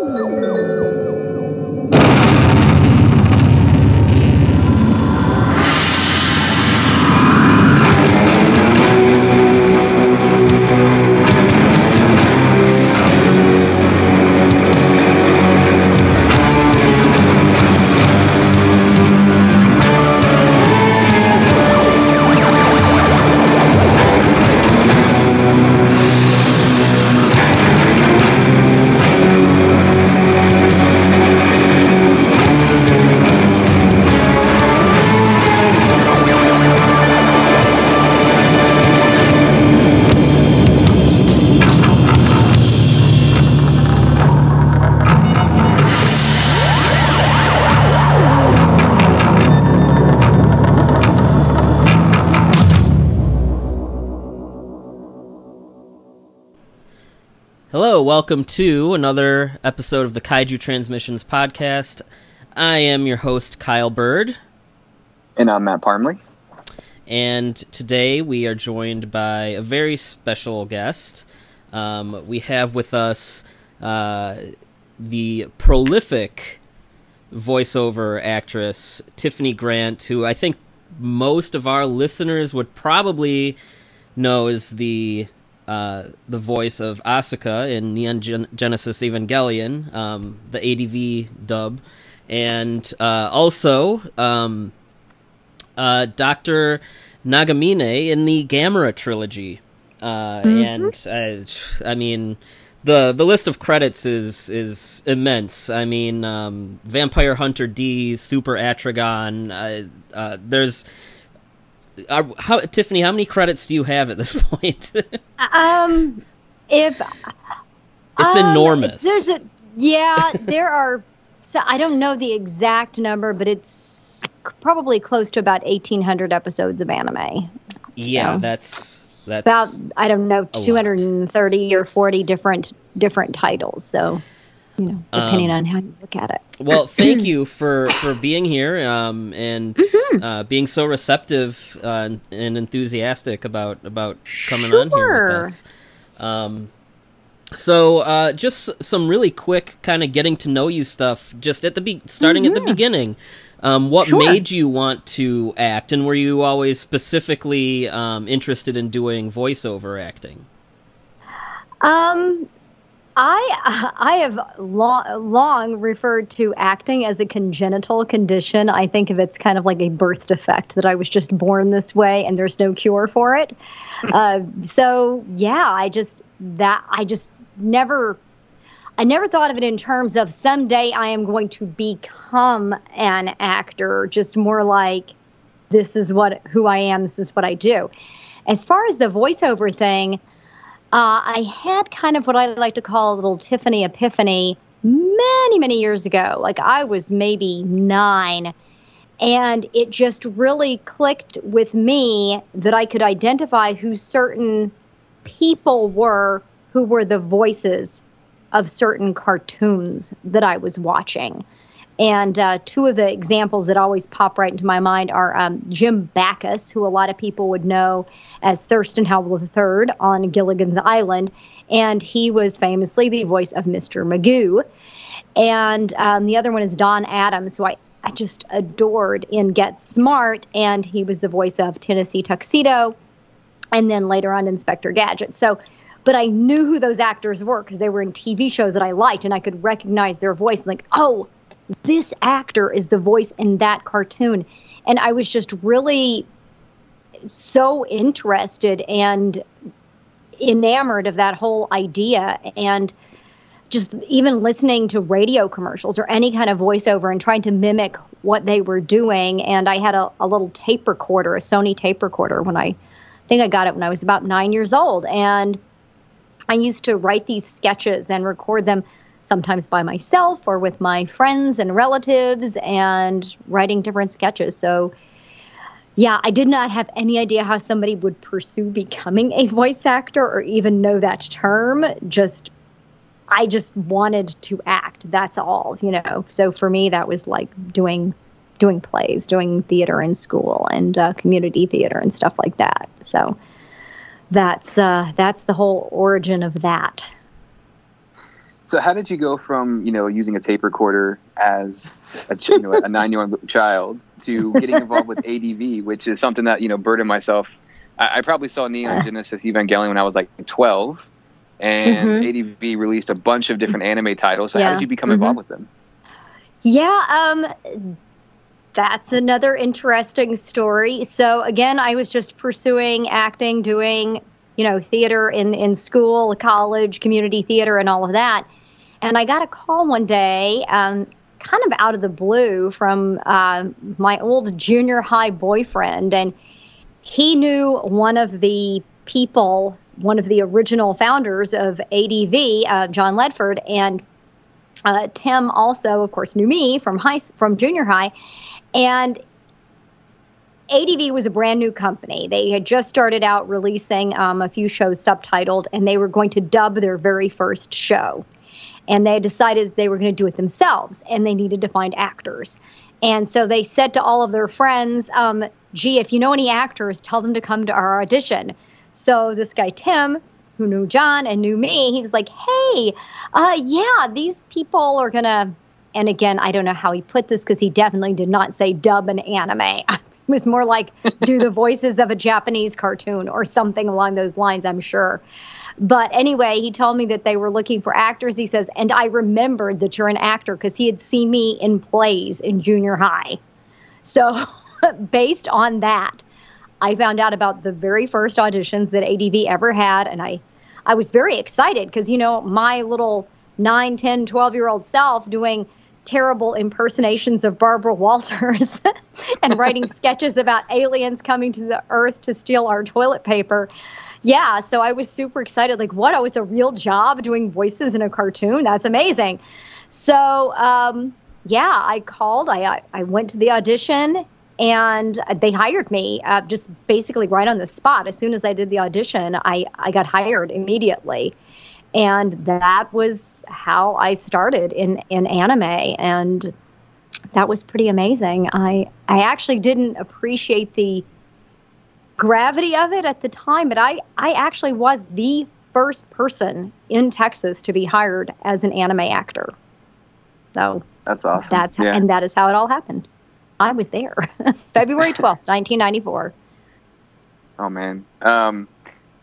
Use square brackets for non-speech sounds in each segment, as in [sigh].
Música welcome to another episode of the Kaiju Transmissions podcast. I am your host, Kyle Byrd. And I'm Matt Parmley. And today we are joined by a very special guest. Um, we have with us uh, the prolific voiceover actress, Tiffany Grant, who I think most of our listeners would probably know as the uh, the voice of Asuka in Neon Gen- Genesis Evangelion, um, the ADV dub, and uh, also um, uh, Doctor Nagamine in the Gamera trilogy. Uh, mm-hmm. And uh, I mean, the the list of credits is is immense. I mean, um, Vampire Hunter D, Super Atragon. there's uh, how Tiffany, how many credits do you have at this [laughs] point? um, if it's um, enormous. There's a yeah, there are. So I don't know the exact number, but it's probably close to about eighteen hundred episodes of anime. Yeah, so that's that's about I don't know two hundred and thirty or forty different different titles. So you know, depending um, on how you look at it. Well, [clears throat] thank you for for being here um, and mm-hmm. uh, being so receptive uh, and enthusiastic about about coming sure. on here with us. Um, so, uh, just some really quick kind of getting to know you stuff. Just at the be- starting mm-hmm. at the mm-hmm. beginning. Um, what sure. made you want to act, and were you always specifically um, interested in doing voiceover acting? Um, I [laughs] I have long, long referred to acting as a congenital condition. I think of it's kind of like a birth defect that I was just born this way and there's no cure for it. Hmm. uh, so yeah, I just that I just never I never thought of it in terms of someday I am going to become an actor. Just more like this is what who I am. This is what I do. As far as the voiceover thing. Uh, I had kind of what I like to call a little Tiffany epiphany many, many years ago. Like I was maybe nine. And it just really clicked with me that I could identify who certain people were who were the voices of certain cartoons that I was watching. And uh, two of the examples that always pop right into my mind are um, Jim Backus, who a lot of people would know as Thurston Howell III on Gilligan's Island. And he was famously the voice of Mr. Magoo. And um, the other one is Don Adams, who I, I just adored in Get Smart. And he was the voice of Tennessee Tuxedo. And then later on, Inspector Gadget. So, but I knew who those actors were because they were in TV shows that I liked, and I could recognize their voice. Like, oh, this actor is the voice in that cartoon. And I was just really so interested and enamored of that whole idea. And just even listening to radio commercials or any kind of voiceover and trying to mimic what they were doing. And I had a, a little tape recorder, a Sony tape recorder, when I, I think I got it when I was about nine years old. And I used to write these sketches and record them sometimes by myself or with my friends and relatives and writing different sketches. So, yeah, I did not have any idea how somebody would pursue becoming a voice actor or even know that term. Just, I just wanted to act. That's all, you know. So for me, that was like doing doing plays, doing theater in school and uh, community theater and stuff like that. So that's uh, that's the whole origin of that. So how did you go from you know using a tape recorder as a you know a [laughs] nine year old child to getting involved with ADV, which is something that you know Byrd and myself. I, I probably saw Neon [laughs] Genesis Evangelion when I was like twelve, and Mhm. ADV released a bunch of different anime titles. So Yeah. how did you become Mhm. involved with them? Yeah, um, that's another interesting story. So again, I was just pursuing acting, doing you know theater in in school, college, community theater, and all of that. And I got a call one day, um, kind of out of the blue, from uh, my old junior high boyfriend, and he knew one of the people, one of the original founders of ADV, uh, John Ledford, and uh, Tim also, of course, knew me from high from junior high, and ADV was a brand new company. They had just started out releasing um, a few shows subtitled, and they were going to dub their very first show. And they decided they were going to do it themselves, and they needed to find actors. And so they said to all of their friends, um, "Gee, if you know any actors, tell them to come to our audition." So this guy Tim, who knew John and knew me, he was like, "Hey, uh, yeah, these people are gonna." And again, I don't know how he put this because he definitely did not say dub an anime. [laughs] It was more like do the [laughs] voices of a Japanese cartoon or something along those lines, I'm sure. But anyway, he told me that they were looking for actors. He says, and I remembered that you're an actor because he had seen me in plays in junior high. So, [laughs] based on that, I found out about the very first auditions that ADV ever had, and I, I was very excited because you know my little 9, 10, 12 year old self doing terrible impersonations of Barbara [laughs] Walters and writing [laughs] sketches about aliens coming to the earth to steal our toilet paper. Yeah, so I was super excited. Like, what? Oh, it's a real job doing voices in a cartoon? That's amazing. So, um, yeah, I called. I, I went to the audition, and they hired me uh, just basically right on the spot. As soon as I did the audition, I I got hired immediately, and that was how I started in in anime, and that was pretty amazing. I I actually didn't appreciate the gravity of it at the time, but I I actually was the first person in Texas to be hired as an anime actor. So That's awesome. that's yeah. and that is how it all happened. I was there, [laughs] February twelfth, nineteen ninety four. Oh man. Um,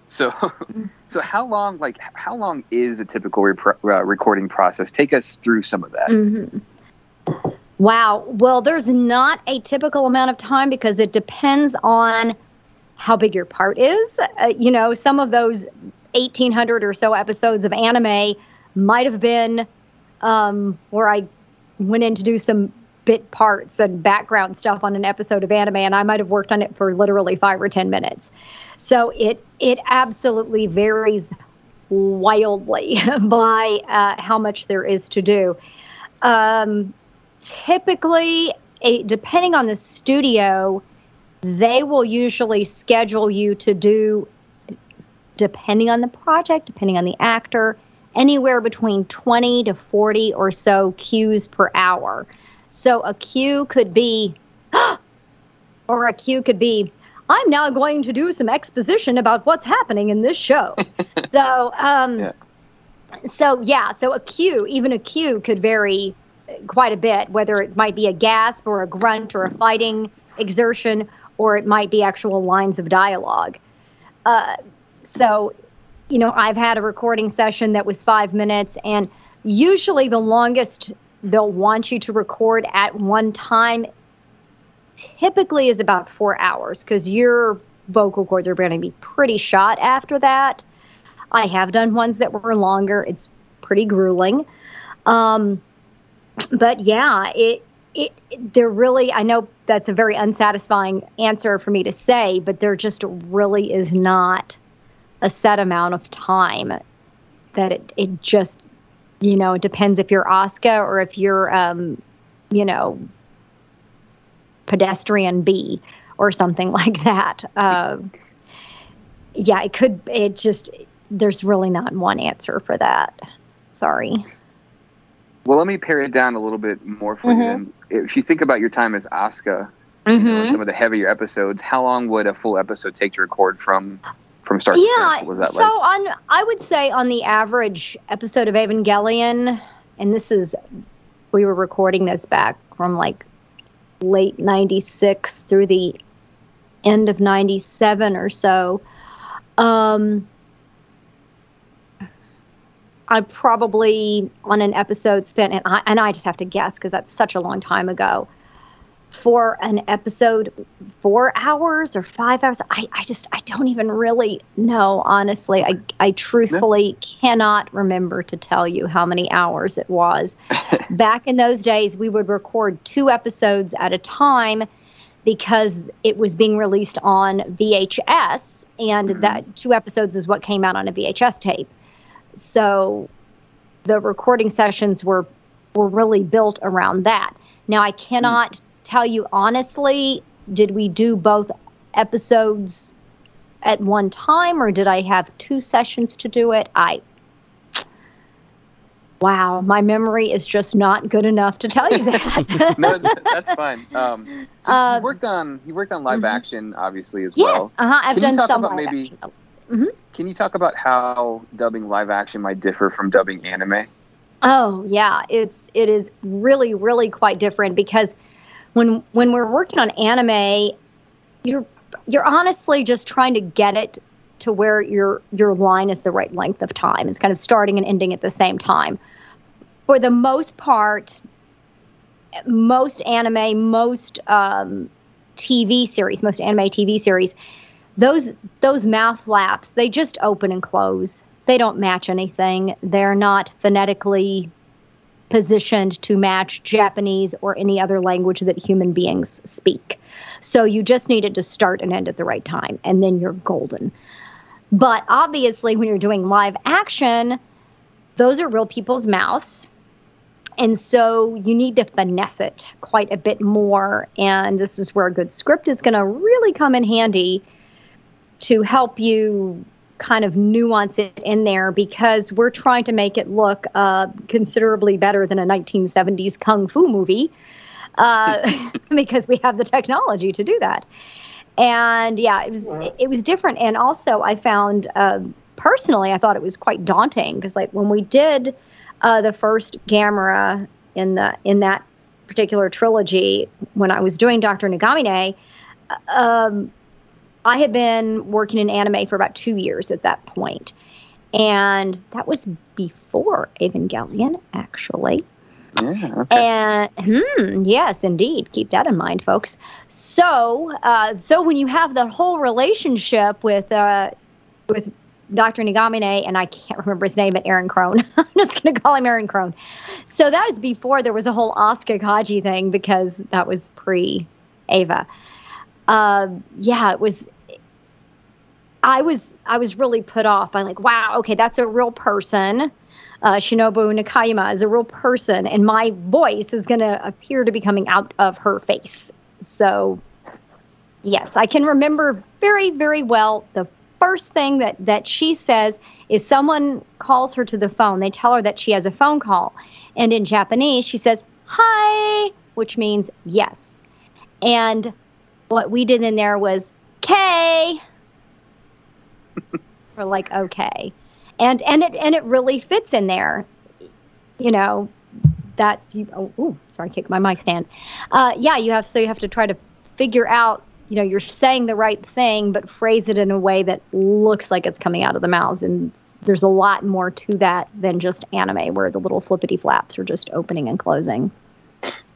so, [laughs] so how long? Like, how long is a typical repro- uh, recording process? Take us through some of that. Mm-hmm. Wow. Well, there's not a typical amount of time because it depends on how big your part is. Uh, you know, some of those 1,800 or so episodes of anime might have been um, where I went in to do some bit parts and background stuff on an episode of anime, and I might have worked on it for literally five or 10 minutes. So it it absolutely varies wildly [laughs] by uh, how much there is to do. Um, typically, a, depending on the studio, they will usually schedule you to do, depending on the project, depending on the actor, anywhere between 20 to 40 or so cues per hour. So a cue could be, [gasps] or a cue could be, I'm now going to do some exposition about what's happening in this show. [laughs] so, um, Yeah. so yeah, so a cue, even a cue could vary quite a bit, whether it might be a gasp or a grunt or a fighting exertion, or it might be actual lines of dialogue. Uh, so, you know, I've had a recording session that was five minutes, and usually the longest they'll want you to record at one time typically is about four hours because your vocal cords are going to be pretty shot after that. I have done ones that were longer. It's pretty grueling. Um, but yeah, it, it, there really, I know that's a very unsatisfying answer for me to say, but there just really is not a set amount of time that it, it just, you know, it depends if you're Asuka or if you're, um, you know, pedestrian B or something [laughs] like that. Uh, yeah, it could, it just, there's really not one answer for that. Sorry. Well, let me pare it down a little bit more for you. Then. If you think about your time as Asuka, you know, Mm-hmm. some of the heavier episodes, how long would a full episode take to record from from start yeah, to finish? What was that so like? on I would say on the average episode of Evangelion, and this is we were recording this back from like late '96 through the end of '97 or so. Um, I probably on an episode spent, and I and I just have to guess because that's such a long time ago. For an episode, four hours or five hours, I, I just I don't even really know. Honestly, I I truthfully cannot remember to tell you how many hours it was. [laughs] Back in those days, we would record two episodes at a time because it was being released on VHS, and Mhm. that two episodes is what came out on a VHS tape. So the recording sessions were were really built around that. Now I cannot tell you honestly, did we do both episodes at one time or did I have two sessions to do it? I Wow, my memory is just not good enough to tell you [laughs] that. no, [laughs] that's fine. Um, so Uh, you worked on you worked on live mhm. action, obviously as well. yes, uh-huh, I've Can you talk some about live maybe- action. Can you talk about how dubbing live action might differ from dubbing anime? Oh yeah, it's it is really really quite different because when when we're working on anime, you're you're honestly just trying to get it to where your your line is the right length of time. It's kind of starting and ending at the same time. For the most part, most anime, most um, TV series, most anime TV series, those those mouth flaps they just open and close. They don't match anything. They're not phonetically positioned to match Japanese or any other language that human beings speak. So you just need it to start and end at the right time, and then you're golden. But obviously, when you're doing live action, those are real people's mouths. And so you need to finesse it quite a bit more. And this is where a good script is going to really come in handy to help you kind of nuance it in there because we're trying to make it look uh, considerably better than a 1970s kung fu movie uh, [laughs] [laughs] because we have the technology to do that. And yeah, it was it was different. And also, I found uh, personally, I thought it was quite daunting because like when we did uh, the first Gamera in the in that particular trilogy, when I was doing Doctor Nagamine, um, I had been working in anime for about two years at that point. and that was before Evangelion, actually. Yeah. Okay. And hmm, yes, indeed, keep that in mind, folks. So, uh, so when you have the whole relationship with uh, with Dr. Nagamine, and I can't remember his name, but Aaron Krohn. [laughs] I'm just going to call him Aaron Krohn. So that is before there was a whole Asuka Kaji thing because that was pre Ava. Uh, yeah, it was. I was I was really put off by like, wow, okay, that's a real person. Uh, Shinobu Nakayama is a real person, and my voice is going to appear to be coming out of her face. So, yes, I can remember very, very well the first thing that, that she says is someone calls her to the phone. They tell her that she has a phone call. And in Japanese, she says, hi, which means yes. And what we did in there was K. [laughs] We're like, okay. And and it and it really fits in there. You know, that's you oh ooh, sorry, kicked my mic stand. Uh, yeah, you have so you have to try to figure out you know you're saying the right thing but phrase it in a way that looks like it's coming out of the mouths and there's a lot more to that than just anime where the little flippity flaps are just opening and closing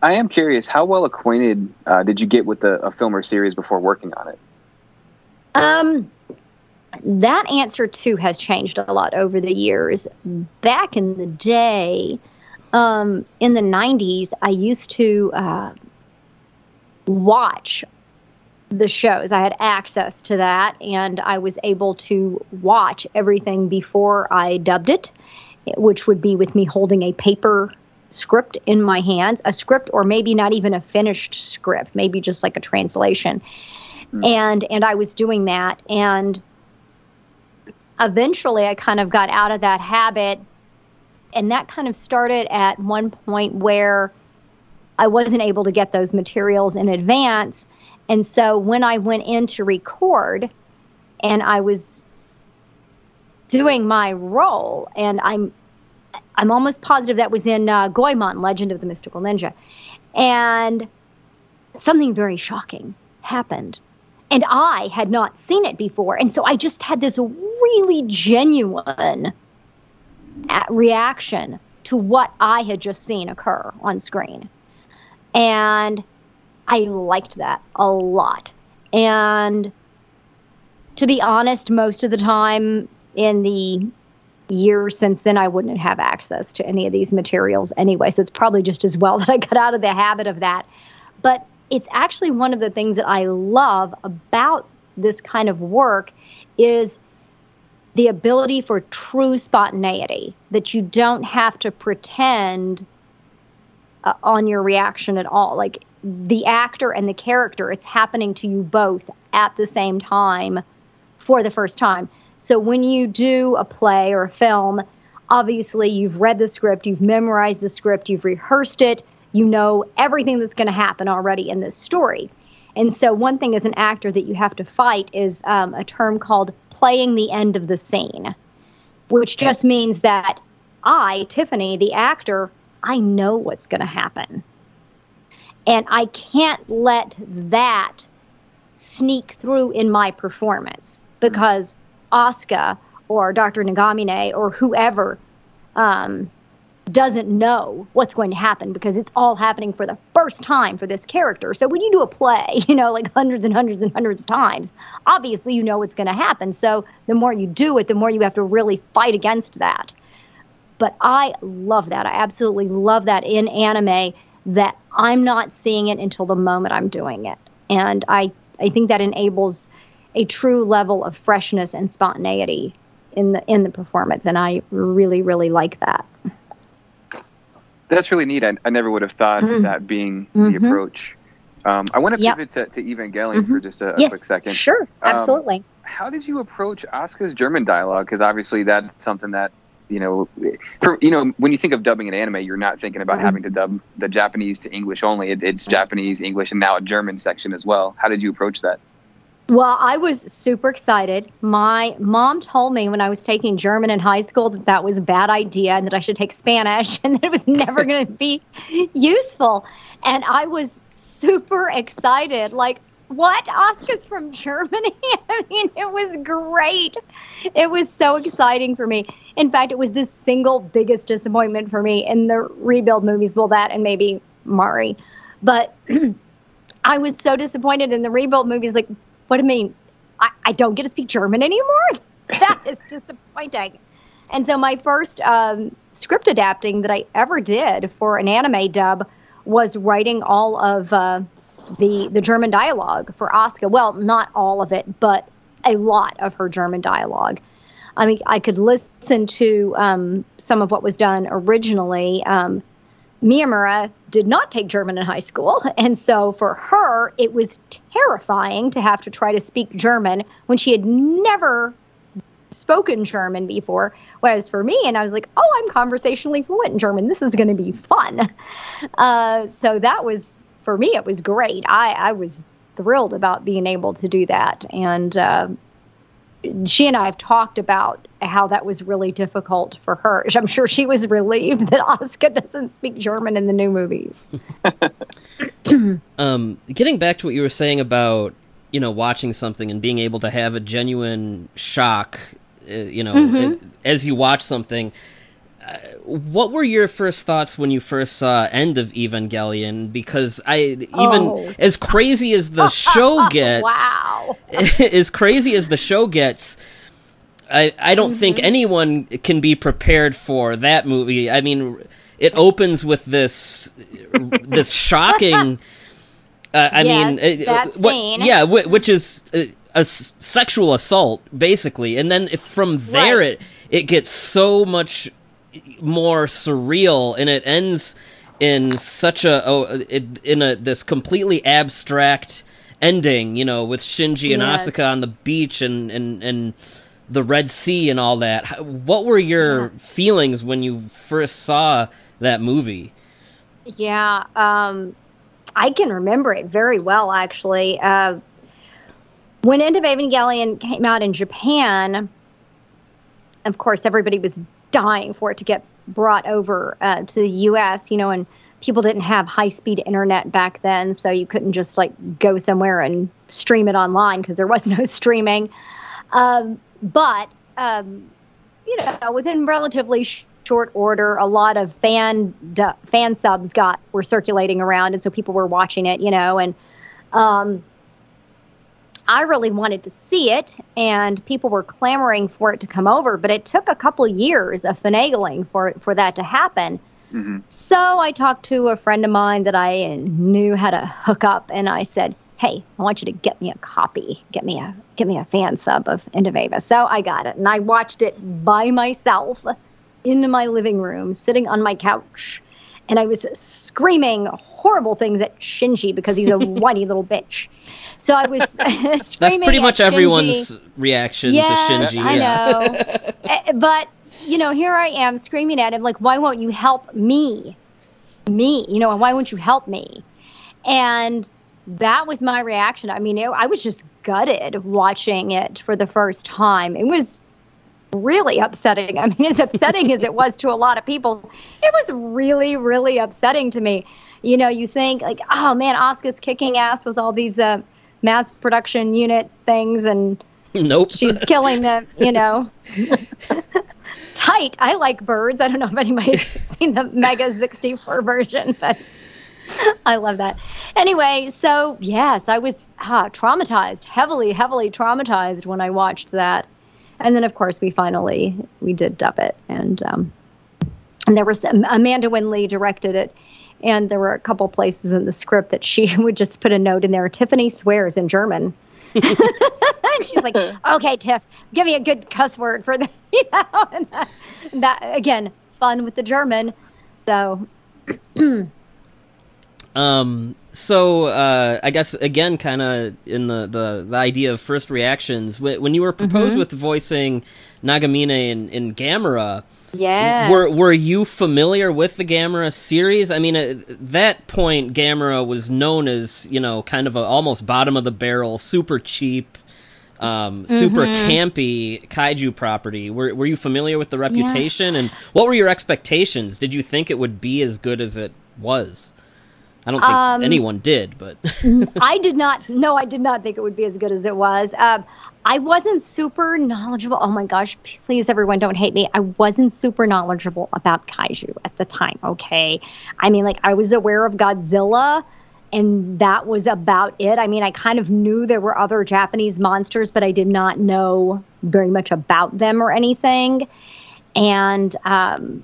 I am curious, how well acquainted uh, did you get with the, a film or series before working on it? um that answer too has changed a lot over the years back in the day um, in the 90s i used to uh, watch the shows. I had access to that, and I was able to watch everything before I dubbed it, which would be with me holding a paper script in my hands, a script, or maybe not even a finished script, maybe just like a translation. And and I was doing that, and eventually I kind of got out of that habit, and that kind of started at one point where I wasn't able to get those materials in advance. And so when I went in to record and I was doing my role, and I'm I'm almost positive that was in uh, Goemon, Legend of the Mystical Ninja, and something very shocking happened. And I had not seen it before. And so I just had this really genuine uh, reaction to what I had just seen occur on screen. And I liked that a lot. And to be honest, most of the time in the years since then, I wouldn't have access to any of these materials anyway. So it's probably just as well [laughs] that I got out of the habit of that. But it's actually one of the things that I love about this kind of work is the ability for true spontaneity that you don't have to pretend uh, on your reaction at all. Like the actor and the character it's happening to you both at the same time for the first time. So when you do a play or a film obviously you've read the script you've memorized the script you've rehearsed it you know everything that's going to happen already in this story. And so, one thing as an actor that you have to fight is um, a term called playing the end of the scene, which just means that I, Tiffany, the actor, I know what's going to happen. And I can't let that sneak through in my performance because Asuka or Dr. Nagamine or whoever um, doesn't know what's going to happen because it's all happening for the first time for this character. So when you do a play, [laughs] you know, like hundreds and hundreds and hundreds of times, obviously you know what's going to happen. So the more you do it, the more you have to really fight against that. But I love that. I absolutely love that in anime that I'm not seeing it until the moment I'm doing it. And I I think that enables a true level of freshness and spontaneity in the in the performance and I really really like that. That's really neat. I, I never would have thought mm. that being mm-hmm. the approach. Um, I want to yep. pivot to, to Evangelion mm-hmm. for just a, a yes. quick second. Sure, um, absolutely. Um, how did you approach Asuka's German dialogue? Because obviously that's something that you know, for you know, when you think of dubbing an anime, you're not thinking about mm-hmm. having to dub the Japanese to English only. It, it's Japanese, English, and now a German section as well. How did you approach that? Well, I was super excited. My mom told me when I was taking German in high school that that was a bad idea and that I should take Spanish [laughs] and that it was never going to be useful. And I was super excited. Like, what? Asuka's from Germany? [laughs] I mean, it was great. It was so exciting for me. In fact, it was the single biggest disappointment for me in the rebuild movies. Well, that and maybe Mari. But [clears throat] I was so disappointed in the rebuild movies. Like, what I mean, I, I don't get to speak German anymore. [laughs] that is disappointing. And so my first um, script adapting that I ever did for an anime dub was writing all of uh, the the German dialogue for Asuka. Well, not all of it, but a lot of her German dialogue. I mean, I could listen to um, some of what was done originally. Um, Miyamura did not take German in high school. And so for her, it was terrifying to have to try to speak German when she had never spoken German before. Whereas for me, and I was like, oh, I'm conversationally fluent in German. This is going to be fun. Uh, so that was, for me, it was great. I, I was thrilled about being able to do that. And, uh, she and I have talked about how that was really difficult for her. [laughs] I'm sure she was relieved that Asuka doesn't speak German in the new movies. [laughs] um, getting back to what you were saying about you know watching something and being able to have a genuine shock, uh, you know, mm-hmm. as you watch something. Uh, what were your first thoughts when you first saw End of Evangelion? Because I even oh. as crazy as the [laughs] show gets, wow, [laughs] as crazy as the show gets, I I don't mm-hmm. think anyone can be prepared for that movie. I mean, it opens with this this [laughs] shocking. Uh, I yes, mean, uh, what, yeah, which is a, a, sexual assault, basically, and then from there right. it it gets so much more surreal, and it ends in such a oh, in a this completely abstract ending. You know, with Shinji and yes. Asuka on the beach and and and the Red Sea and all that. What were your yeah. feelings when you first saw that movie? Yeah, um, I can remember it very well, actually. Uh, when End of Evangelion came out in Japan, of course, everybody was dying for it to get brought over uh, to the U.S. You know, and people didn't have high speed internet back then, so you couldn't just like go somewhere and stream it online because there was no [laughs] streaming. Um, but um, you know, within relatively short order, a lot of fan fan subs got were circulating around, and so people were watching it. You know, and um, I really wanted to see it, and people were clamoring for it to come over, but it took a couple years of finagling for for that to happen. Mm-hmm. So I talked to a friend of mine that I knew how to hook up, and I said, "Hey, I want you to get me a copy, get me a get me a fan sub of End of Eva." So I got it, and I watched it by myself in my living room, sitting on my couch, and I was screaming horrible things at Shinji because he's a [laughs] whiny little bitch. So I was screaming. [laughs] That's pretty much Shinji. everyone's reaction to Shinji. I yeah. know. [laughs] Eh, but you know, here I am screaming at him like, "Why won't you help me? Me, you know, and why won't you help me?" And that was my reaction. I mean, it, I was just gutted watching it for the first time. It was really upsetting. [laughs] I mean, as upsetting as it was to a lot of people, it was really, really upsetting to me. You know, you think like, oh man, Asuka's kicking ass with all these uh, mass production unit things, and [laughs] nope, she's killing them. You know, [laughs] tight. I like birds. I don't know if anybody's seen the Mega 64 version, but. I love that. Anyway, so yes, I was ah, traumatized, heavily, heavily traumatized when I watched that and then of course we finally we did dub it. And um, and there was Amanda Winn-Lee directed it. And there were a couple places in the script that she [laughs] would just put a note in there tiffany swears in german. [laughs] And she's like okay tiff give me a good cuss word for the [laughs] you know and that, that again fun with the german. So [clears throat] um so uh, I guess again, kind of in the, the, the idea of first reactions when you were proposed mm-hmm. with voicing Nagamine in, in Gamera. Yeah. Were Were you familiar with the Gamera series? I mean, at that point, Gamera was known as you know kind of a almost bottom of the barrel, super cheap, um, super mm-hmm. campy kaiju property. Were Were you familiar with the reputation, yeah. and what were your expectations? Did you think it would be as good as it was? I don't think um, anyone did, but [laughs] I did not. No, I did not think it would be as good as it was. Um, I wasn't super knowledgeable. Oh my gosh, please, everyone, don't hate me. I wasn't super knowledgeable about kaiju at the time. Okay, I mean, like I was aware of Godzilla, and that was about it. I mean, I kind of knew there were other Japanese monsters, but I did not know very much about them or anything. And um,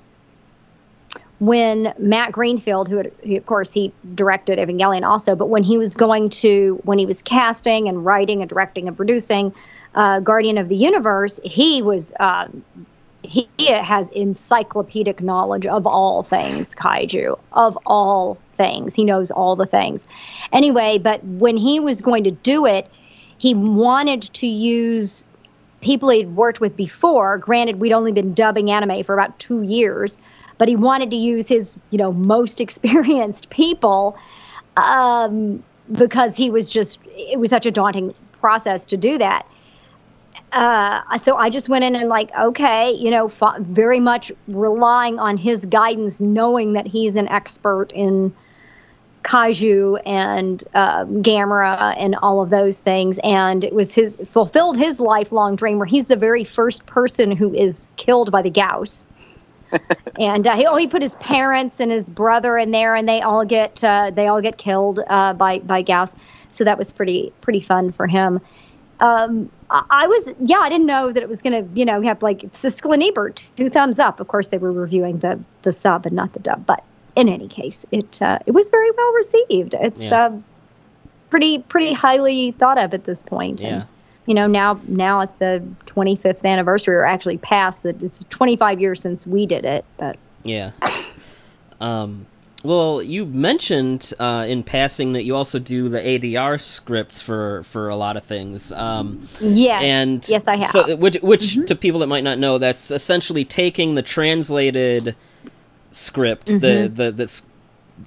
when Matt Greenfield, who, had, who, of course he directed Evangelion also, but when he was going to when he was casting and writing and directing and producing uh, Guardian of the Universe, he was uh, he has encyclopedic knowledge of all things kaiju, of all things. He knows all the things. Anyway, but when he was going to do it, he wanted to use people he'd worked with before. Granted, we'd only been dubbing anime for about two years but he wanted to use his, you know, most [laughs] experienced people um, because he was just, it was such a daunting process to do that. Uh, so I just went in and like, okay, you know, f- very much relying on his guidance, knowing that he's an expert in kaiju and uh, and all of those things. And it was his fulfilled his lifelong dream where he's the very first person who is killed by the Gyaos and uh, he, oh, he put his parents and his brother in there, and they all get uh, they all get killed uh, by by Gyaos. So that was pretty pretty fun for him. Um, I, I was yeah, I didn't know that it was going to you know have like Siskel and Ebert two thumbs up. Of course, they were reviewing the the sub and not the dub, but in any case, it uh, it was very well received. It's yeah. Uh, pretty pretty highly thought of at this point. Yeah. And, you know, now now at the 25th anniversary, or actually past that, it's 25 years since we did it. But yeah. Um, well, you mentioned uh, in passing that you also do the ADR scripts for for a lot of things. Um, yes, and yes, I have. So, which, which mm-hmm. to people that might not know, that's essentially taking the translated script, mm-hmm. the the that's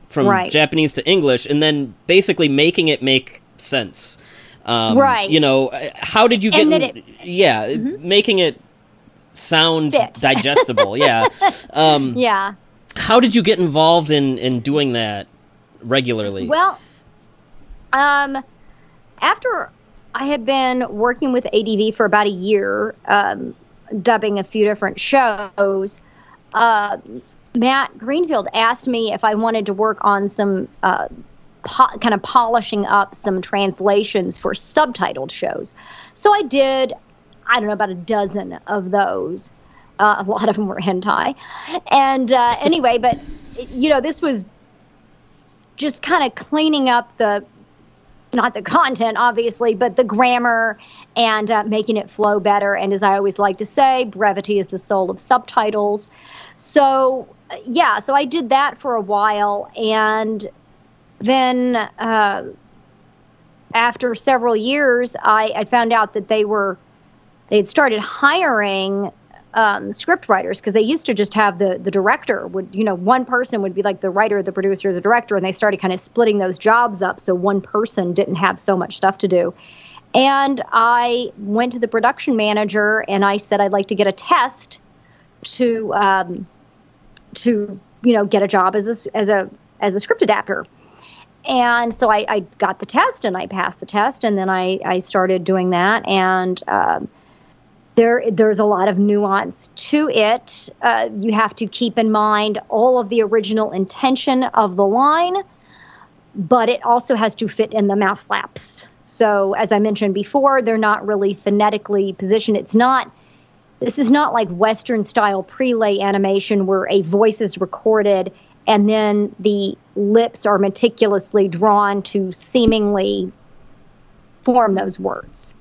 from right. Japanese to English, and then basically making it make sense. Um, right. You know, how did you get? In, it, yeah, mm-hmm. making it sound Fit. [laughs] digestible. yeah. Um, Yeah. How did you get involved in in doing that regularly? Well, um, after I had been working with ADV for about a year, um, dubbing a few different shows, uh, Matt Greenfield asked me if I wanted to work on some uh, po- kind of polishing up some translations for subtitled shows. So I did, I don't know, about a dozen of those. Uh, a lot of them were hentai. And uh, anyway, but, you know, this was just kind of cleaning up the not the content obviously but the grammar and uh, making it flow better and as i always like to say brevity is the soul of subtitles so uh, yeah so i did that for a while and then uh, after several years I, I found out that they were they had started hiring um, script writers because they used to just have the the director would you know one person would be like the writer the producer the director and they started kind of splitting those jobs up so one person didn't have so much stuff to do. And i went to the production manager and i said i'd like to get a test to um, to you know get a job as a as a as a script adapter and so I, I got the test and I passed the test and then I, I started doing that and um, there there's a lot of nuance to it. Uh, you have to keep in mind all of the original intention of the line, but it also has to fit in the mouth flaps. So as I mentioned before, they're not really phonetically positioned. It's not. This is not like Western style prelay animation where a voice is recorded and then the lips are meticulously drawn to seemingly form those words.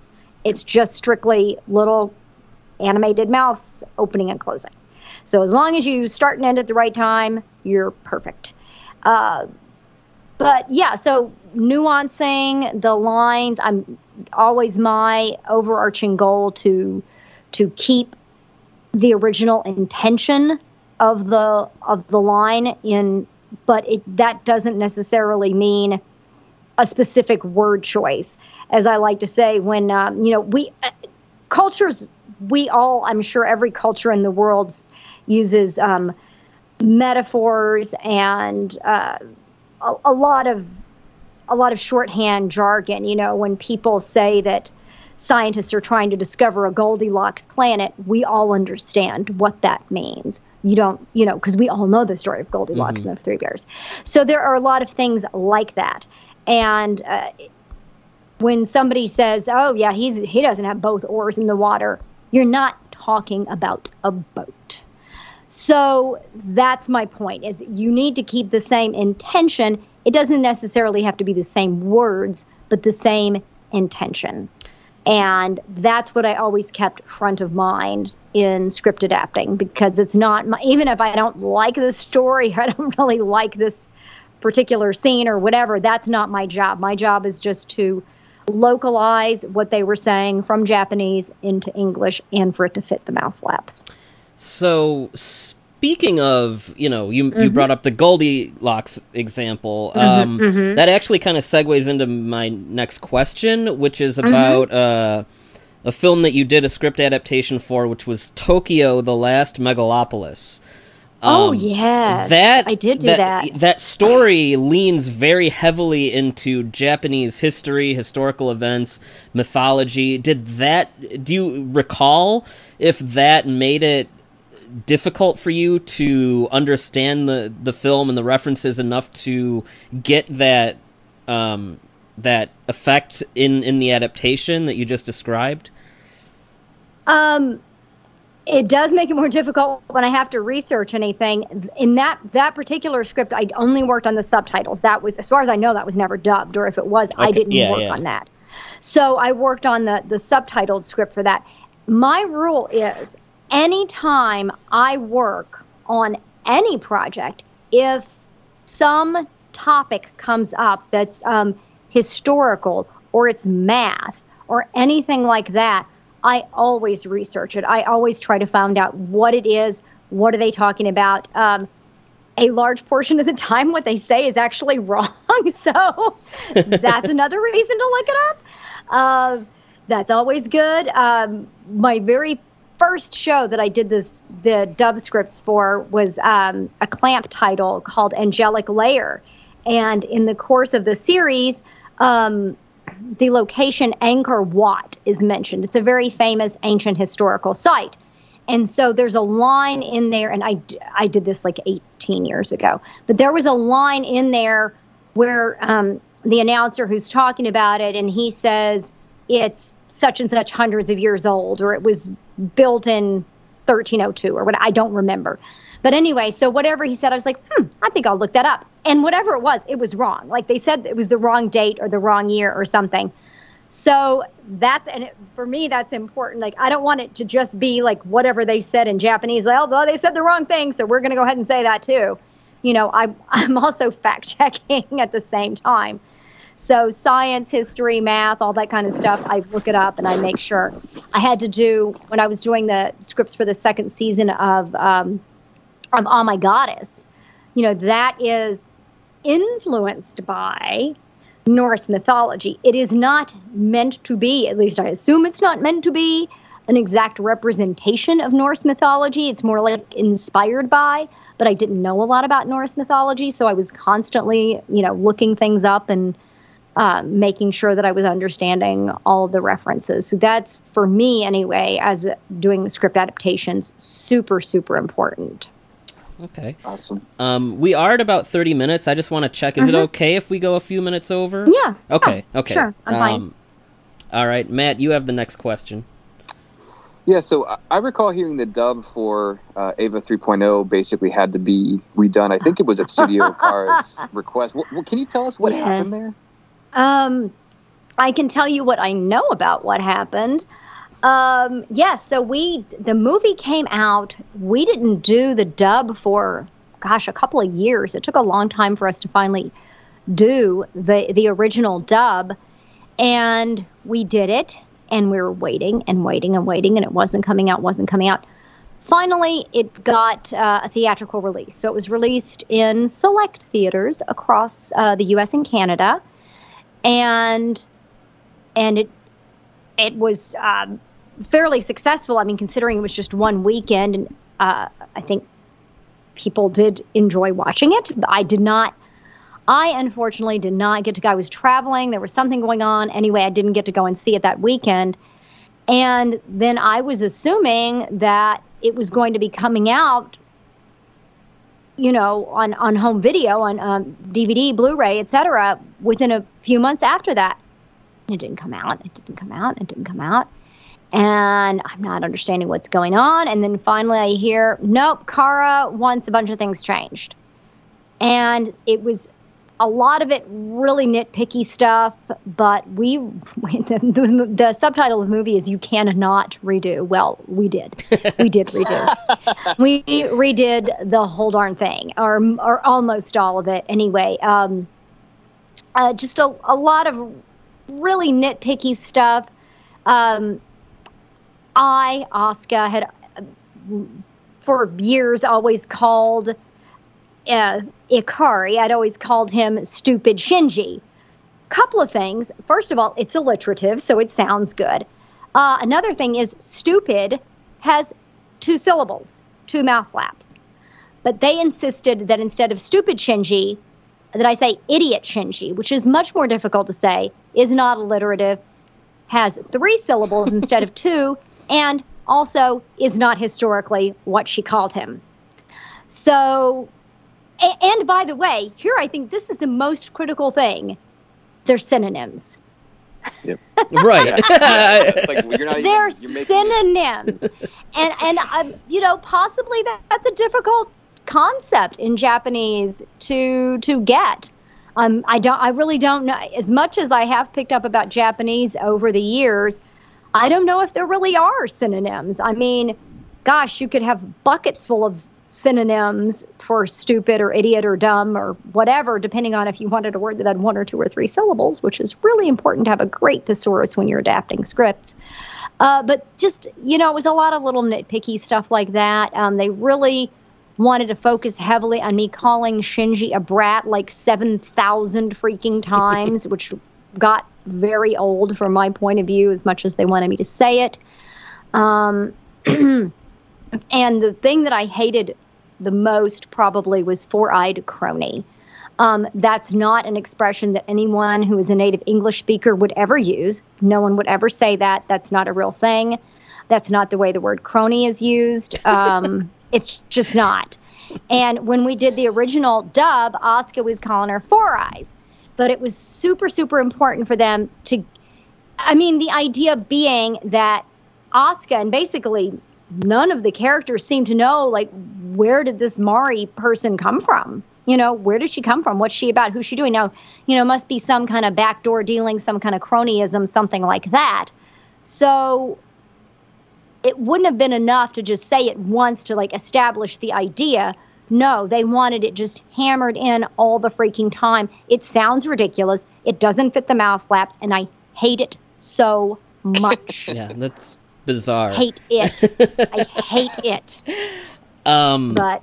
It's just strictly little animated mouths opening and closing. So as long as you start and end at the right time, you're perfect. Uh, but yeah, so nuancing the lines, I'm always my overarching goal to to keep the original intention of the of the line in but it that doesn't necessarily mean a specific word choice. As i like to say when um, you know we uh, cultures we all i'm sure every culture in the world uses um, metaphors and uh, a, a lot of a lot of shorthand jargon. You know when people say that scientists are trying to discover a Goldilocks planet, we all understand what that means. You don't, you know, because we all know the story of Goldilocks Mhm. and the Three Bears. So there are a lot of things like that. And uh, when somebody says, "Oh yeah, he's he doesn't have both oars in the water," you're not talking about a boat. So that's my point is you need to keep the same intention. It doesn't necessarily have to be the same words, but the same intention. And that's what I always kept front of mind in script adapting because it's not my, even if I don't like the story, [laughs] I don't really like this particular scene or whatever, that's not my job. My job is just to localize what they were saying from Japanese into English and for it to fit the mouth flaps. So speaking of, you know, you Mm-hmm. you brought up the Goldilocks example. Um, mhm. That actually kind of segues into my next question, which is Mm-hmm. about uh, a film that you did a script adaptation for, which was Tokyo: The Last Megalopolis. oh yeah, that I did do that. That story leans very heavily into Japanese history, historical events, mythology. Did that? Do you recall if that made it difficult for you to understand the the film and the references enough to get that um, that effect in in the adaptation that you just described? Um, it does make it more difficult when I have to research anything. In that that particular script, I only worked on the subtitles. That was, as far as I know, that was never dubbed, or if it was, I didn't yeah, work yeah. on that. So I worked on the the subtitled script for that. My rule is, anytime I work on any project, if some topic comes up that's um, historical or it's math or anything like that, I always research it. I always try to find out what it is. What are they talking about? Um, a large portion of the time, what they say is actually [laughs] wrong. So that's [laughs] another reason to look it up. Uh, that's always good. Um, my very first show that I did this the dub scripts for was um, a clamp title called Angelic Layer, and in the course of the series, um, the location Angkor Wat is mentioned. It's a very famous ancient historical site. And so there's a line in there, and I, I did this like 18 years ago, but there was a line in there where um, the announcer who's talking about it, and he says it's such and such hundreds of years old, or it was built in 1302, or what I don't remember. But anyway, so whatever he said, I was like, hmm, I think I'll look that up. And whatever it was, it was wrong. Like they said it was the wrong date or the wrong year or something. So that's and it, for me that's important. Like I don't want it to just be like whatever they said in Japanese. Like, oh, they said the wrong thing, so we're going to go ahead and say that too. You know, I, [laughs] I'm also fact checking at the same time. So science, history, math, all that kind of stuff, I look it up and I make sure. I had to do when I was doing the scripts for the second season of um, of Oh My Goddess. You know, that is influenced by Norse mythology. It is not meant to be, at least I assume it's not meant to be, an exact representation of Norse mythology. It's more like inspired by, but I didn't know a lot about Norse mythology, so I was constantly, you know, looking things up and uh, making sure that I was understanding all of the references. So that's for me anyway, as doing script adaptations, super super important. Okay. Awesome. Um, we are at about 30 minutes. I just want to check. Is it okay if we go a few minutes over? Yeah. Okay. Oh, okay. Sure. I'm fine. Um, all right, Matt, you have the next question. Yeah, so I- I recall hearing the dub for uh, Eva 3.0 basically had to be redone. I think it was at Studio [laughs] Khara's request. What, what, can you tell us what Yes. happened there? Um, I can tell you what I know about what happened. Um, yes, so we the movie came out. We didn't do the dub for gosh a couple of years. It took a long time for us to finally do the the original dub, and we did it. And we were waiting and waiting and waiting, and it wasn't coming out. wasn't coming out. Finally, it got uh, a theatrical release. So it was released in select theaters across uh, the U.S. and Canada and and it it was um, fairly successful. I mean, considering it was just one weekend, and uh, I think people did enjoy watching it. I did not. I unfortunately did not get to go. I was traveling. There was something going on. Anyway, I didn't get to go and see it that weekend. And then I was assuming that it was going to be coming out you know, on, on home video, on um, DVD, Blu-ray, etc. Within a few months after that, it didn't come out. It didn't come out. It didn't come out. And I'm not understanding what's going on. And then finally, I hear, nope, Khara wants a bunch of things changed. And it was a lot of it really nitpicky stuff. But we, [laughs] the, the, the subtitle of the movie is "You Cannot Redo." Well, we did. We did redo [laughs] we redid the whole darn thing, or or almost all of it anyway. Um, uh, just a, a lot of really nitpicky stuff. Um, I, Asuka, had uh, for years always called uh, Ikari, I'd always called him stupid Shinji. Couple of things. First of all, it's alliterative, so it sounds good. Uh, another thing is stupid has two syllables, two mouth flaps. But they insisted that instead of stupid Shinji, that I say idiot Shinji, which is much more difficult to say, is not alliterative, has three syllables instead of two, [laughs] and also is not historically what she called him. So, a- and by the way, here I think this is the most critical thing. They're synonyms. Yep. [laughs] Right. [laughs] It's like you're not They're even, you're synonyms, and and um, you know possibly that, that's a difficult concept in Japanese to to get. Um, I don't. I really don't know. As much as I have picked up about Japanese over the years, I don't know if there really are synonyms. I mean, gosh, you could have buckets full of synonyms for stupid or idiot or dumb or whatever, depending on if you wanted a word that had one or two or three syllables, which is really important to have a great thesaurus when you're adapting scripts. Uh, but just, you know, it was a lot of little nitpicky stuff like that. Um, they really wanted to focus heavily on me calling Shinji a brat like 7,000 freaking times, [laughs] which got very old from my point of view, as much as they wanted me to say it. Um, [clears throat] and the thing that I hated the most probably was four eyed crony. Um, that's not an expression that anyone who is a native English speaker would ever use. No one would ever say that. That's not a real thing. That's not the way the word crony is used. Um, [laughs] it's just not. And when we did the original dub, Asuka was calling her Four Eyes. But it was super, super important for them to. I mean, the idea being that Asuka and basically none of the characters seem to know, like, where did this Mari person come from? You know, where did she come from? What's she about? Who's she doing? Now, you know, must be some kind of backdoor dealing, some kind of cronyism, something like that. So it wouldn't have been enough to just say it once to like establish the idea. No, they wanted it just hammered in all the freaking time. It sounds ridiculous. It doesn't fit the mouth flaps, and I hate it so much. [laughs] yeah, that's bizarre. Hate it. [laughs] I hate it. Um, but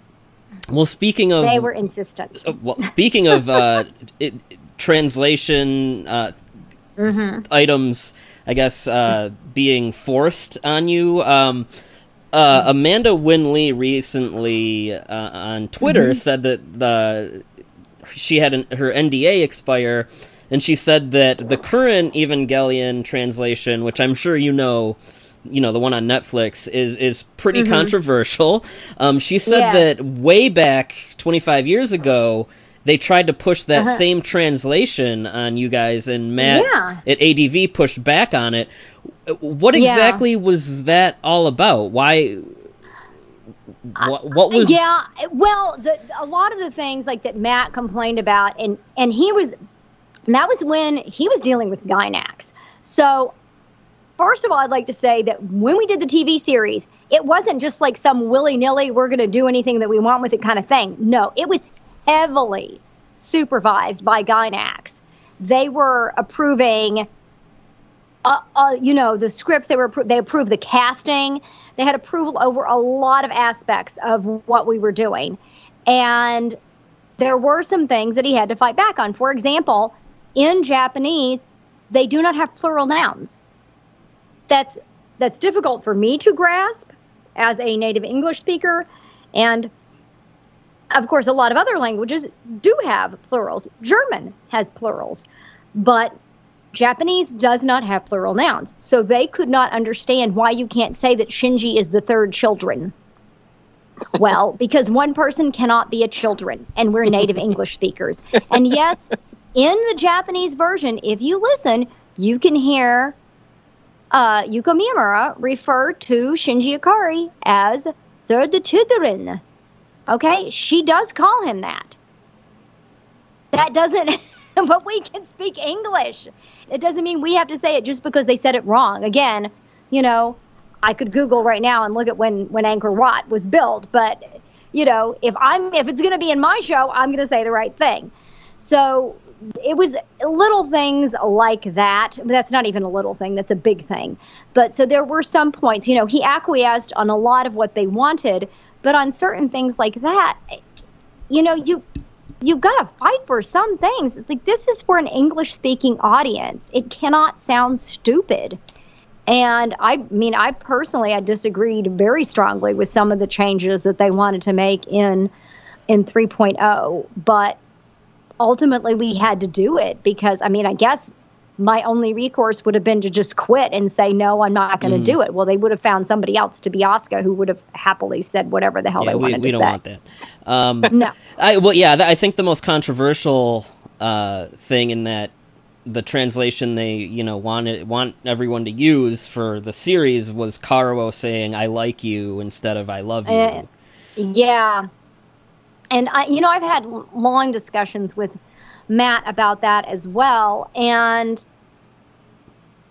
well, speaking of, they were insistent. Uh, well, speaking of uh, [laughs] it, translation uh, mm-hmm. items, I guess uh, being forced on you. Um, uh, Amanda Winn-Lee recently uh, on Twitter mm-hmm. said that the she had an, her NDA expire, and she said that the current Evangelion translation, which I'm sure you know, you know the one on Netflix is is pretty mm-hmm. controversial. Um, she said yes. that way back 25 years ago they tried to push that uh-huh. same translation on you guys, and Matt yeah. at ADV pushed back on it. What exactly yeah. was that all about? Why? What, what was? Yeah, well, the, a lot of the things like that Matt complained about, and and he was, and that was when he was dealing with Gainax. So first of all, I'd like to say that when we did the TV series, it wasn't just like some willy nilly, we're going to do anything that we want with it kind of thing. No, it was heavily supervised by Gainax. They were approving, uh, uh, you know, the scripts. They were they approved the casting. They had approval over a lot of aspects of what we were doing, and there were some things that he had to fight back on. For example, in Japanese, they do not have plural nouns that's that's difficult for me to grasp as a native English speaker. And of course a lot of other languages do have plurals. German has plurals but japanese does not have plural nouns. So they could not understand why you can't say that shinji is the third children. Well [laughs] because one person cannot be a children and we're native english speakers. And yes in the japanese version if you listen you can hear uh, Yuko Miyamura referred to Shinji Ikari as the children. Okay, she does call him that. That doesn't, [laughs] but we can speak English. It doesn't mean we have to say it just because they said it wrong. Again, you know, I could Google right now and look at when when Angkor Wat was built, but you know, if I'm if it's going to be in my show, I'm going to say the right thing. So it was little things like that. That's not even a little thing. That's a big thing. But so there were some points. You know, he acquiesced on a lot of what they wanted, but on certain things like that, you know, you you've got to fight for some things. It's like this is for an English speaking audience. It cannot sound stupid. And I mean, I personally, I disagreed very strongly with some of the changes that they wanted to make in in 3.0. But ultimately we had to do it because I mean, I guess my only recourse would have been to just quit and say no i'm not going to mm. do it. Well they would have found somebody else to be asuka who would have happily said whatever the hell yeah, they wanted we, we to don't want that. Um, [laughs] no. I, well yeah i think the most controversial uh, thing in that the translation they you know wanted want everyone to use for the series was Kaoru saying "I like you" instead of "I love you." Uh, yeah, and I, you know, I've had long discussions with Matt about that as well, and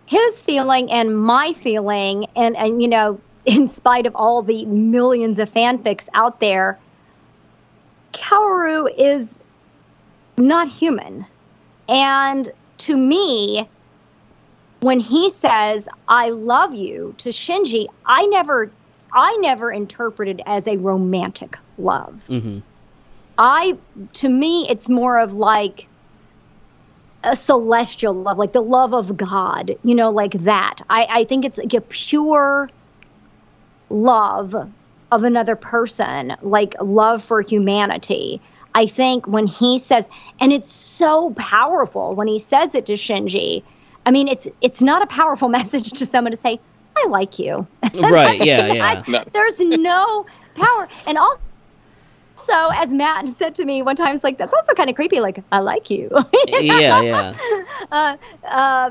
his feeling and my feeling, and and you know, [laughs] in spite of all the millions of fanfics out there, Kaoru is not human, and to me, when he says "I love you" to Shinji, I never, I never interpreted as a romantic love. Mm-hmm. I, to me, it's more of like a celestial love, like the love of God, you know, like that. I, I think it's like a pure, love of another person, like love for humanity. I think when he says, and it's so powerful when he says it to Shinji. I mean, it's it's not a powerful [laughs] message to someone to say, "I like you." [laughs] Right? Yeah, [laughs] yeah. I, there's no power, and also also, as Matt [laughs] said to me one time, it's like that's also kind of creepy. Like I like you. [laughs] yeah, yeah. [laughs] Uh, uh,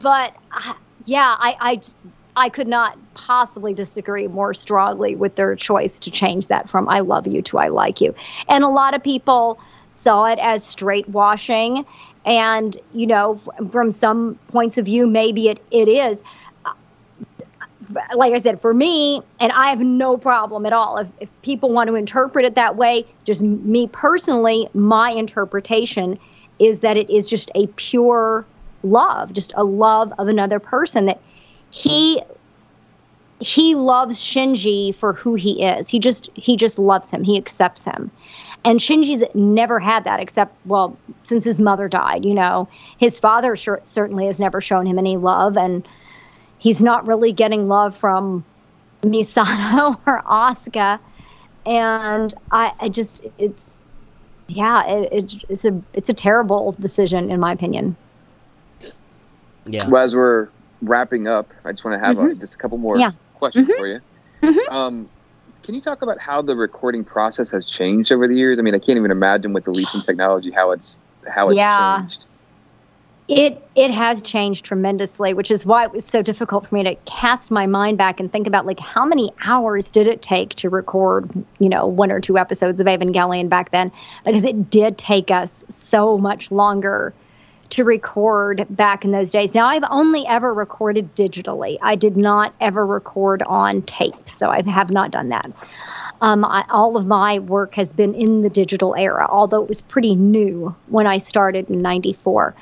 but uh, yeah, I, I I could not possibly disagree more strongly with their choice to change that from "I love you" to "I like you." And a lot of people saw it as straight washing, and you know, from some points of view, maybe it it is like I said, for me, and I have no problem at all. If, if people want to interpret it that way, just me personally, my interpretation is that it is just a pure love, just a love of another person that he he loves Shinji for who he is. He just he just loves him. He accepts him. And Shinji's never had that except well, since his mother died, you know. His father sure, certainly has never shown him any love and he's not really getting love from Misato [laughs] or Asuka. And I, I just, it's, yeah, it, it, it's a, it's a terrible decision in my opinion. Yeah. Well, as we're wrapping up, I just want to have mm-hmm. a, just a couple more yeah. questions mm-hmm. for you. Mm-hmm. Um, can you talk about how the recording process has changed over the years? I mean, I can't even imagine with the leap in [sighs] technology how it's how it's yeah. changed. It it has changed tremendously, which is why it was so difficult for me to cast my mind back and think about like how many hours did it take to record, you know, one or two episodes of Evangelion back then because it did take us so much longer to record back in those days. Now I've only ever recorded digitally. I did not ever record on tape, so I have not done that. Um, I, all of my work has been in the digital era, although it was pretty new when I started in '94.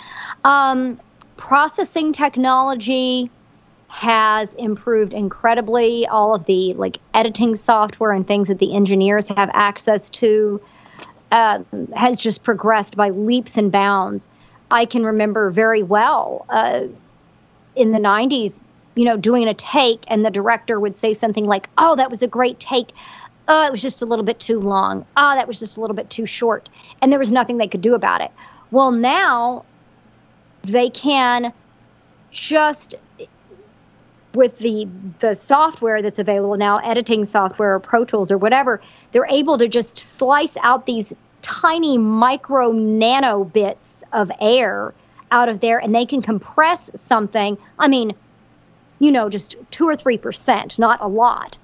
Um, processing technology has improved incredibly. All of the like editing software and things that the engineers have access to uh, has just progressed by leaps and bounds. I can remember very well uh, in the 90s, you know, doing a take, and the director would say something like, Oh, that was a great take. Oh, it was just a little bit too long. Oh, that was just a little bit too short. And there was nothing they could do about it. Well, now they can just with the the software that's available now, editing software or Pro Tools or whatever, they're able to just slice out these tiny micro nano bits of air out of there and they can compress something. I mean, you know, just two or three percent, not a lot.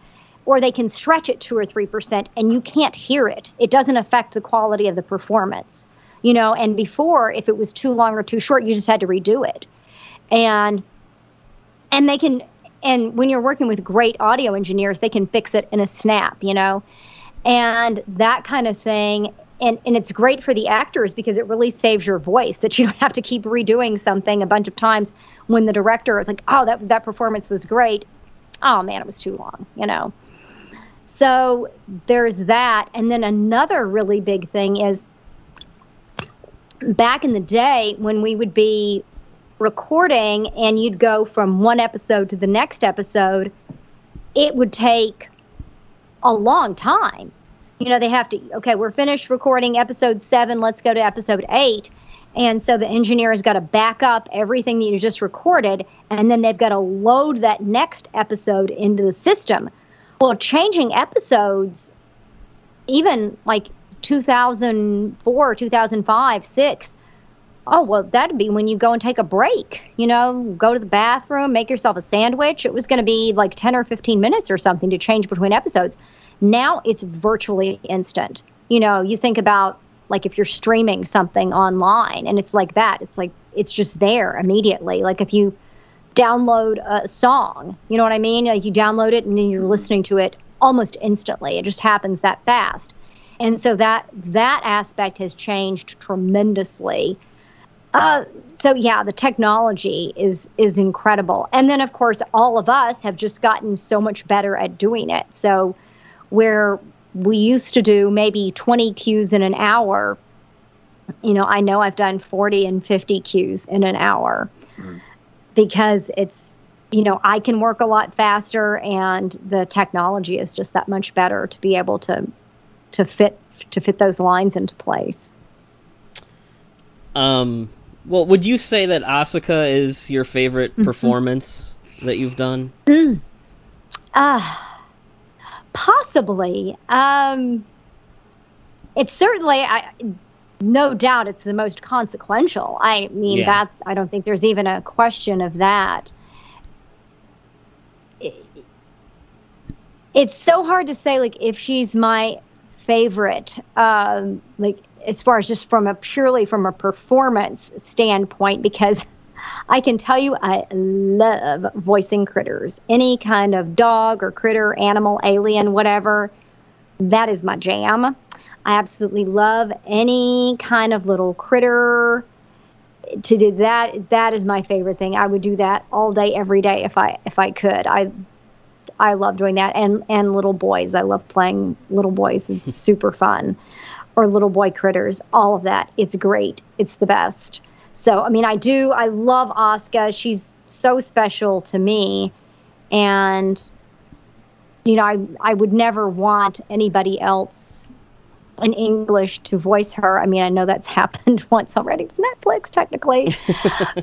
Or they can stretch it two or three percent and you can't hear it. It doesn't affect the quality of the performance you know, and before if it was too long or too short, you just had to redo it. And and they can and when you're working with great audio engineers, they can fix it in a snap, you know. And that kind of thing and, and it's great for the actors because it really saves your voice that you don't have to keep redoing something a bunch of times when the director is like, oh, that that performance was great. Oh man, it was too long, you know. So there's that, and then another really big thing is back in the day when we would be recording and you'd go from one episode to the next episode, it would take a long time. You know, they have to, okay, we're finished recording episode seven, let's go to episode eight. And so the engineer has got to back up everything that you just recorded, and then they've got to load that next episode into the system. Well, changing episodes, even like 2004, 2005, 6. Oh, well, that'd be when you go and take a break. You know, go to the bathroom, make yourself a sandwich. It was going to be like 10 or 15 minutes or something to change between episodes. Now it's virtually instant. You know, you think about like if you're streaming something online and it's like that, it's like it's just there immediately. Like if you download a song, you know what I mean? Like you download it and then you're listening to it almost instantly. It just happens that fast and so that that aspect has changed tremendously. Uh, so yeah, the technology is is incredible, and then of course all of us have just gotten so much better at doing it. So where we used to do maybe 20 cues in an hour, you know, I know I've done 40 and 50 cues in an hour mm-hmm. Because it's you know, I can work a lot faster, and the technology is just that much better to be able to to fit to fit those lines into place. Um, well, would you say that Asuka is your favorite mm-hmm. performance that you've done? Mm. Uh, possibly. Um, it's certainly, I, no doubt, it's the most consequential. I mean, yeah. that I don't think there's even a question of that. It's so hard to say, like, if she's my favorite. Um, like, as far as just from a purely from a performance standpoint because I can tell you I love voicing critters. Any kind of dog or critter, animal, alien, whatever, that is my jam. I absolutely love any kind of little critter. To do that, that is my favorite thing. I would do that all day, every day if I if I could. I I love doing that, and and little boys. I love playing little boys. It's [laughs] super fun or little boy critters, all of that. It's great. It's the best. So, I mean, I do, I love Asuka. She's so special to me. And, you know, I, I would never want anybody else in English to voice her. I mean, I know that's [laughs] happened once already with Netflix, technically.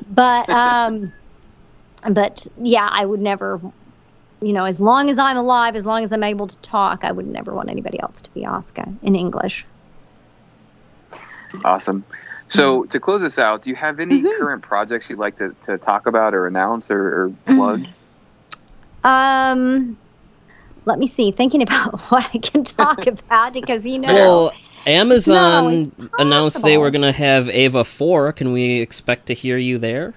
[laughs] but, um, but yeah, I would never, you know, as long as I'm alive, as long as I'm able to talk, I would never want anybody else to be Asuka in English. Awesome. So mm-hmm. to close this out, do you have any mm-hmm. current projects you'd like to, to talk about or announce or, or plug? Um, let me see. Thinking about [laughs] what I can talk [laughs] about because you know. Well, Amazon no, announced they were going to have Eva four. Can we expect to hear you there?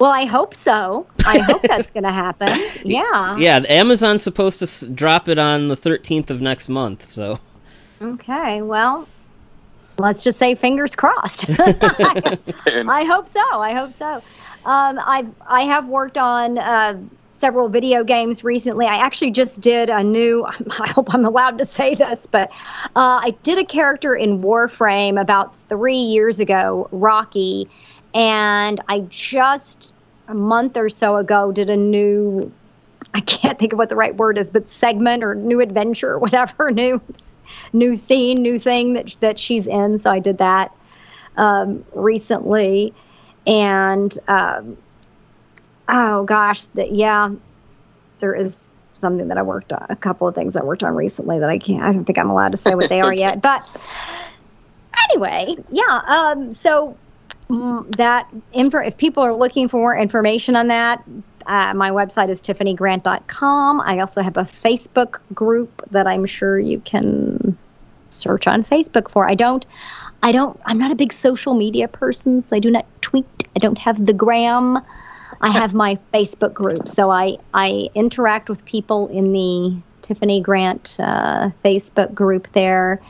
Well, I hope so. I hope that's [laughs] going to happen. Yeah. Yeah, Amazon's supposed to drop it on the 13th of next month, so. Okay, well, let's just say fingers crossed. I, I, hope so. I hope so. Um, I've I have worked on uh, several video games recently. I actually just did a new. [laughs] I hope I'm allowed to say this, but uh, I did a character in Warframe about three years ago, Rocky, and I just a month or so ago did a new. I can't think of what the right word is, but segment or new adventure or [laughs] whatever, new new scene, new thing that that she's in. So I did that um, recently, and um, oh gosh, that yeah, there is something that I worked on, a couple of things I worked on recently that I can't. I don't think I'm allowed to say what they [laughs] are okay. yet, but anyway, yeah. Um, so mm, that info, if people are looking for more information on that, uh, my website is tiffanygrant.com. I also have a Facebook group that I'm sure you can search on Facebook for. I don't, I don't, I'm not a big social media person, so I do not tweet. I don't have the gram. I have my Facebook group, so I I interact with people in the Tiffany Grant uh, Facebook group there.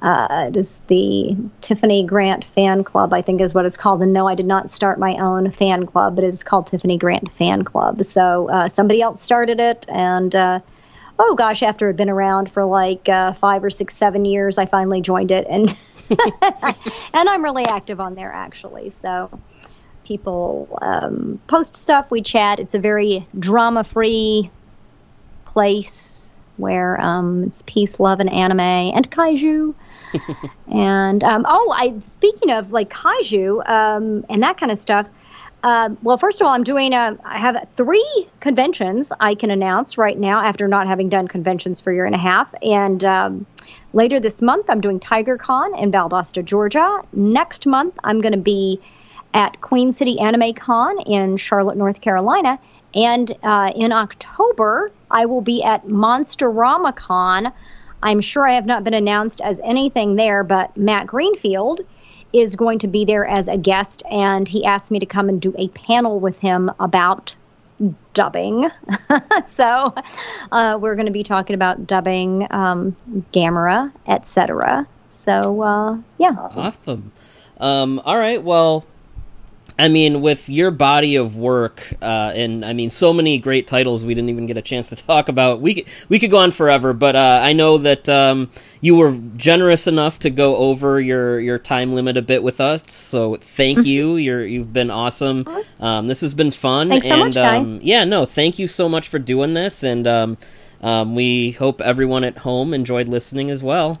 Uh, it is the Tiffany Grant Fan Club, I think is what it's called. And no, I did not start my own fan club, but it is called Tiffany Grant Fan Club. So uh, somebody else started it, and uh, oh gosh, after it had been around for like uh, five or six, seven years, I finally joined it, and [laughs] and I'm really active on there actually. So people um, post stuff, we chat. It's a very drama-free place where um, it's peace, love, and anime, and kaiju. [laughs] and um, oh, I speaking of like kaiju um, and that kind of stuff. Uh, well, first of all, I'm doing a. I have three conventions I can announce right now after not having done conventions for a year and a half. And um, later this month, I'm doing TigerCon in Valdosta, Georgia. Next month, I'm going to be at Queen City Anime Con in Charlotte, North Carolina. And uh, in October, I will be at Monsterama Con. I'm sure I have not been announced as anything there, but Matt Greenfield is going to be there as a guest, and he asked me to come and do a panel with him about dubbing. [laughs] so uh, we're going to be talking about dubbing, um, Gamera, etc. So uh, yeah, awesome. Um, all right, well, I mean, with your body of work, uh, and I mean, so many great titles we didn't even get a chance to [laughs] talk about. We could, we could go on forever, but uh, I know that um, you were generous enough to go over your, your time limit a bit with us. So thank Mm-hmm. you. You're you've been awesome. Um, this has been fun. Thanks so and much, guys. Um, yeah, no, thank you so much for doing this, and um, um, we hope everyone at home enjoyed listening as well.